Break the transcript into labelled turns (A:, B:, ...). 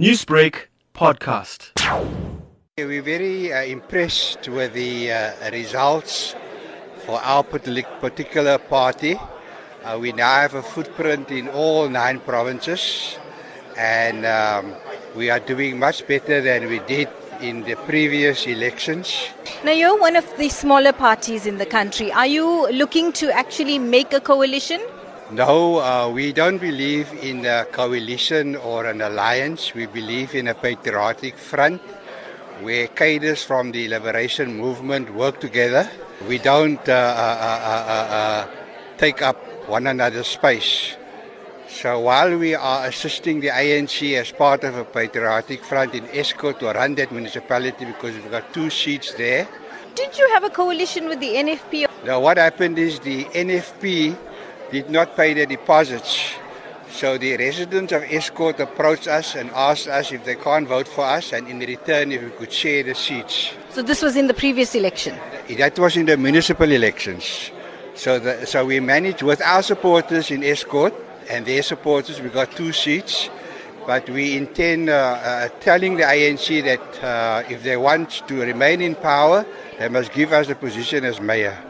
A: Newsbreak podcast.
B: We're very uh, impressed with the uh, results for our particular party. Uh, we now have a footprint in all nine provinces, and um, we are doing much better than we did in the previous elections.
C: Now, you're one of the smaller parties in the country. Are you looking to actually make a coalition?
B: No, uh, we don't believe in a coalition or an alliance. We believe in a patriotic front where cadres from the liberation movement work together. We don't uh, uh, take up one another's space. So while we are assisting the ANC as part of a patriotic front in Estcourt to run that municipality because we've got two seats there.
C: Did you have a coalition with the NFP?
B: Now what happened is the NFP did not pay the deposits. So the residents of Estcourt approached us and asked us if they can't vote for us and in return if we could share the seats.
C: So this was in the previous election?
B: That was in the municipal elections. So, the, so we managed with our supporters in Estcourt and their supporters, we got two seats. But we intend uh, uh, telling the ANC that uh, if they want to remain in power, they must give us a position as mayor.